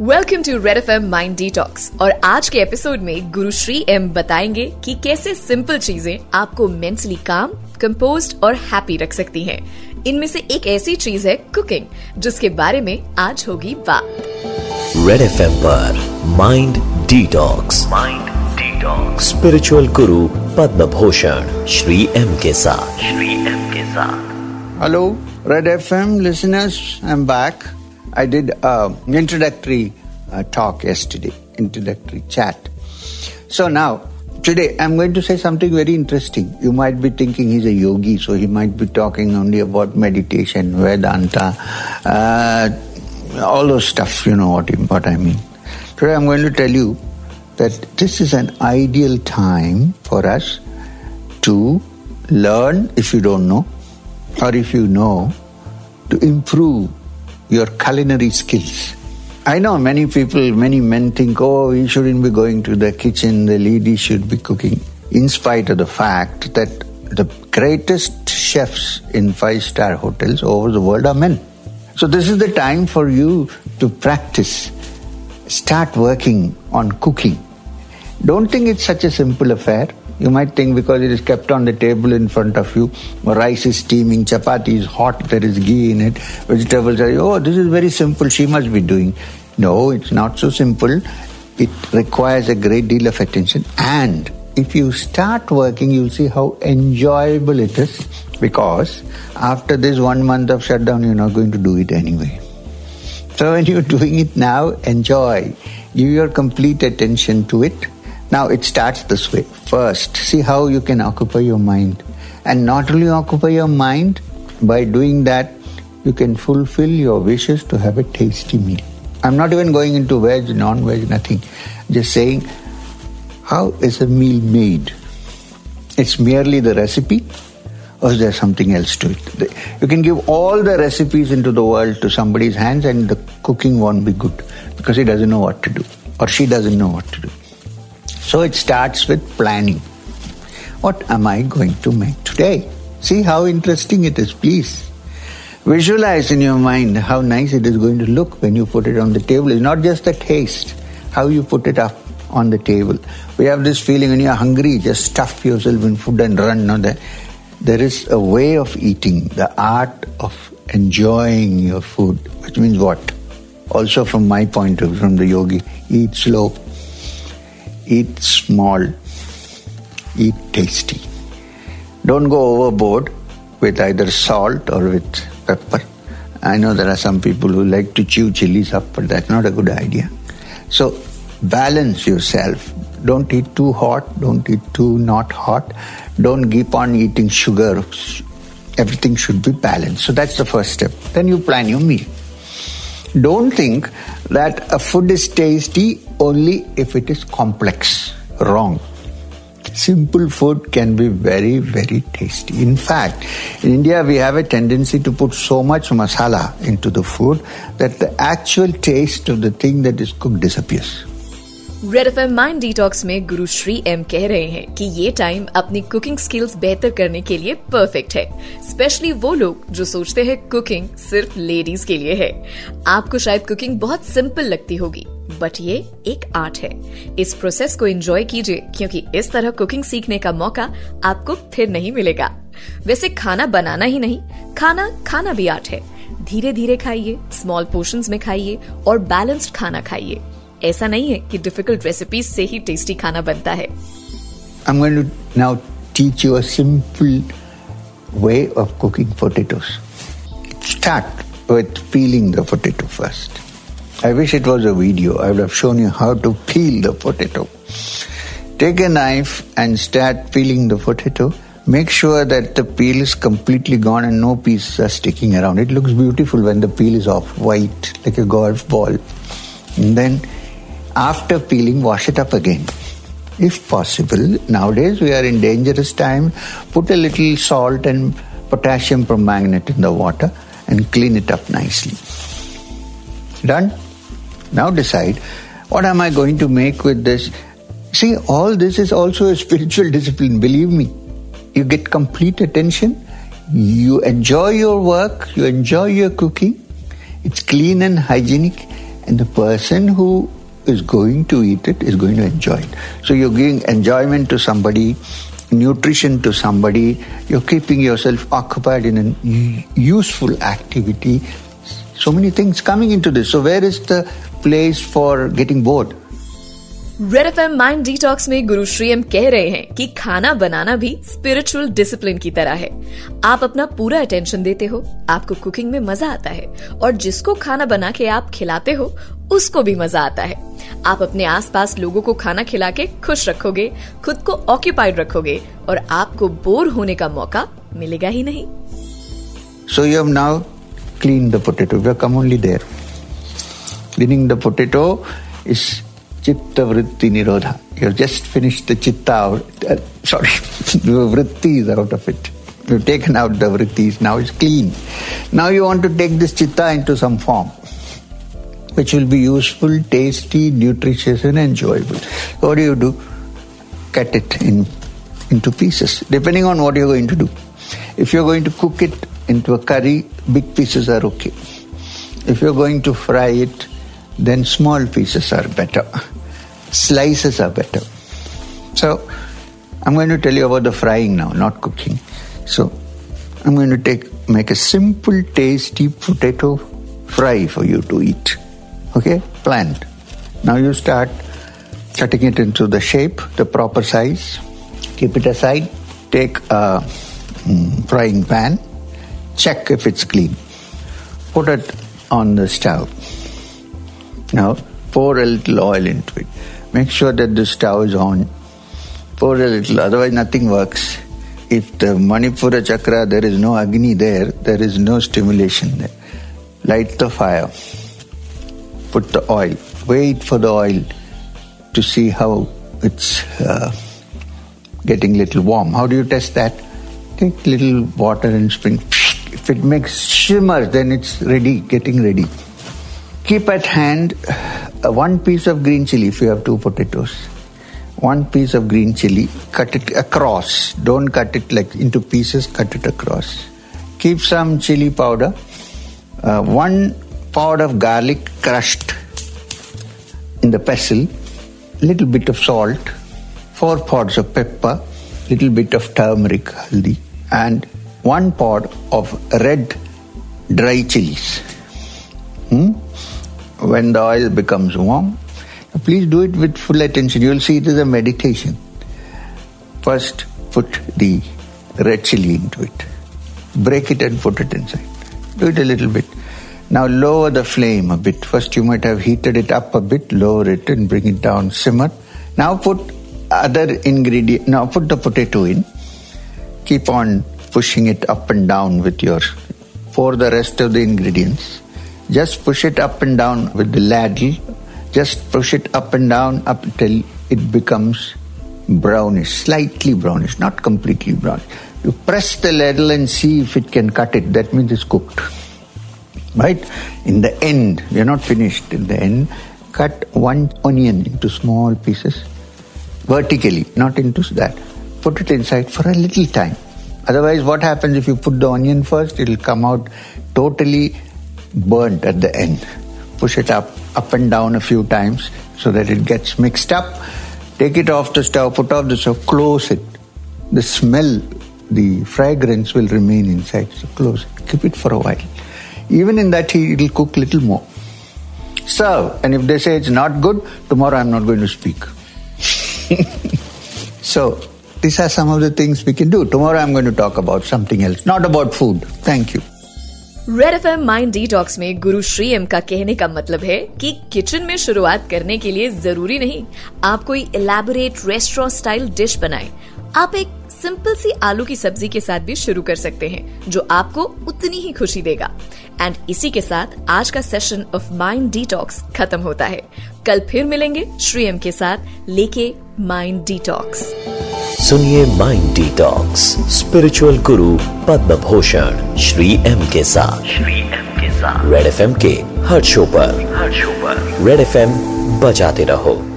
Welcome to red F M mind detox और आज के एपिसोड में गुरु श्री एम बताएँगे कि कैसे सिंपल चीज़ें आपको मेंटली काम कंपोज और हैप्पी रख सकती हैं। इनमें से एक ऐसी चीज़ है कुकिंग जिसके बारे में आज होगी बात रेड एफ़ एम पर mind detox mind detox spiritual guru Padma Bhushan Shri M के साथ श्री एम के साथ Hello, Red FM listeners. Am back. I did an introductory uh, talk yesterday, introductory chat. So now, today I'm going to say something very interesting. You might be thinking he's a yogi, so he might be talking only about meditation, Vedanta, uh, all those stuff. You know what, what I mean. Today I'm going to tell you that this is an ideal time for us to learn if you don't know or if you know, to improve your culinary skills. I know many people, many men think, oh, you shouldn't be going to the kitchen, the lady should be cooking, in spite of the fact that the greatest chefs in five star hotels over the world are men. So, this is the time for you to practice. Start working on cooking. Don't think it's such a simple affair. You might think because it is kept on the table in front of you, rice is steaming, chapati is hot, there is ghee in it, vegetables are, oh, this is very simple, she must be doing. No, it's not so simple. It requires a great deal of attention. And if you start working, you'll see how enjoyable it is because after this one month of shutdown, you're not going to do it anyway. So when you're doing it now, enjoy. Give your complete attention to it now it starts this way. First, see how you can occupy your mind. And not only occupy your mind, by doing that, you can fulfill your wishes to have a tasty meal. I'm not even going into veg, non veg, nothing. Just saying, how is a meal made? It's merely the recipe, or is there something else to it? You can give all the recipes into the world to somebody's hands, and the cooking won't be good because he doesn't know what to do, or she doesn't know what to do. So it starts with planning. What am I going to make today? See how interesting it is, please. Visualize in your mind how nice it is going to look when you put it on the table. It's not just the taste, how you put it up on the table. We have this feeling when you're hungry, just stuff yourself in food and run. No, there, there is a way of eating, the art of enjoying your food, which means what? Also, from my point of view, from the yogi, eat slow, eat small, eat tasty. Don't go overboard with either salt or with pepper. I know there are some people who like to chew chilies up, but that's not a good idea. So balance yourself. Don't eat too hot, don't eat too not hot. Don't keep on eating sugar. Everything should be balanced. So that's the first step. Then you plan your meal. Don't think that a food is tasty only if it is complex. Wrong. Simple food can be very, very tasty. In fact, in India, we have a tendency to put so much masala into the food that the actual taste of the thing that is cooked disappears. Red F M mind detox में गुरु Shri M कह रहे हैं कि ये time अपनी cooking skills बेहतर करने के लिए परफेक्ट है। स्पेशली वो लोग जो सोचते हैं कुकिंग सिर्फ़ लेडीज़ के लिए है। आपको शायद कुकिंग बहुत सिंपल लगती होगी बट ये एक आर्ट है। इस प्रोसेस को एंजॉय कीजिए, क्योंकि इस तरह कुकिंग सीखने का मौका आपको फिर नहीं मिलेगा। वैसे खाना बनाना ही नहीं, खाना खाना भी आर्ट है। धीरे धीरे खाइए स्मॉल पोर्शंस में खाइए और बैलेंस्ड खाना खाइए। ऐसा नहीं है कि डिफ़िकल्ट रेसिपीज़ से ही टेस्टी खाना बनता है I'm going to now teach you a simple way of cooking potatoes. Start with peeling the potato first. I wish it was a video. I would have shown you how to peel the potato. Take a knife and start peeling the potato. Make sure that the peel is completely gone and no pieces are sticking around. It looks beautiful when the peel is off, white, like a golf ball. And then after peeling, wash it up again. If possible, nowadays we are in dangerous time, put a little salt and potassium permanganate in the water and clean it up nicely. Done? Now decide what am I going to make with this? See, all this is also a spiritual discipline, believe me. You get complete attention, you enjoy your work, you enjoy your cooking, it's clean and hygienic, and the person who is going to eat it is going to enjoy it. So you're giving enjoyment to somebody, nutrition to somebody, you're keeping yourself occupied in a useful activity. So many things coming into this. So, where is the place for getting bored? Red F M mind detox में गुरु Shri M कह रहे हैं कि खाना बनाना भी spiritual discipline की तरह है आप अपना पूरा अटेंशन देते हो आपको कुकिंग में मज़ा आता है और जिसको खाना बना के आप खिलाते हो उसको भी मज़ा आता है। आप अपने आसपास लोगों को खाना खिला के खुश रखोगे, खुद को ऑक्यूपाइड रखोगे और आपको बोर होने का मौका मिलेगा ही नहीं। So you now clean the potato come only there cleaning the potato is chitta vritti nirodha you just finished the chitta sorry vritti is out of it you taken out the vritti is now is clean now you want to which will be useful, tasty, nutritious, and enjoyable. So what do you do? Cut it in into pieces, depending on what you're going to do. If you're going to cook it into a curry, big pieces are okay. If you're going to fry it, then small pieces are better. Slices are better. So, I'm going to tell you about the frying now, not cooking. So, I'm going to take make a simple, tasty potato fry for you to eat. Okay, planned. Now you start cutting it into the shape, the proper size. Keep it aside. Take a mm, frying pan. Check if it's clean. Put it on the stove now pour a little oil into it. Make sure that the stove is on. Pour a little, otherwise nothing works. If the Manipura chakra, there is no Agni there, there is no stimulation there. Light the fire. Put the oil. Wait for the oil to see how it's uh, getting little warm. How do you test that? Take little water and spring. If it makes shimmer, then it's ready, getting ready keep at hand uh, one piece of green chili if you have two potatoes. One piece of green chili, cut it across. Don't cut it like into pieces, cut it across. Keep some chili powder, uh, one pound of garlic crushed in the pestle, little bit of salt, four pods of pepper, little bit of turmeric, haldi, and one pod of red dry chilies. Hmm? when the oil becomes warm, please do it with full attention. You'll see it is a meditation. First, put the red chili into it. Break it and put it inside. Do it a little bit. Now lower the flame a bit. First, you might have heated it up a bit, lower it and bring it down, simmer. Now put other ingredient. Now put the potato in. Keep on pushing it up and down with your. Pour the rest of the ingredients just push it up and down with the ladle. Just push it up and down up till it becomes brownish, slightly brownish, not completely brown. You press the ladle and see if it can cut it. That means it's cooked. Right? In the end, we are not finished. In the end, cut one onion into small pieces, vertically, not into that. Put it inside for a little time. Otherwise, what happens if you put the onion first? It'll come out totally burnt at the end. Push it up, up and down a few times so that it gets mixed up. Take it off the stove, put off the stove, close it. The smell, the fragrance will remain inside, so close it. Keep it for a while. Even in that heat, it'll cook little more. Serve, and if they say it's not good, tomorrow I'm not going to speak. so, these are some of the things we can do. Tomorrow I'm going to talk about something else, not about food. Thank you. Red F M mind detox में गुरु Shri M का कहने का मतलब है कि kitchen में शुरुआत करने के लिए ज़रूरी नहीं आप कोई इलेबोरेट रेस्टोरेंट स्टाइल डिश बनाए आप एक सिंपल सी आलू की सब्ज़ी के साथ भी शुरू कर सकते हैं जो आपको उतनी ही खुशी देगा। एंड इसी के साथ आज का सेशन ऑफ़ माइंड डिटॉक्स खत्म होता है। कल फिर मिलेंगे श्री एम के साथ लेके माइंड डिटॉक्स सुनिए mind detox spiritual guru Padma Bhushan Shri M के साथ। श्री एम के साथ। रेड एफ़ एम के हर शो पर। हर शो पर। रेड एफ़ बजाते रहो।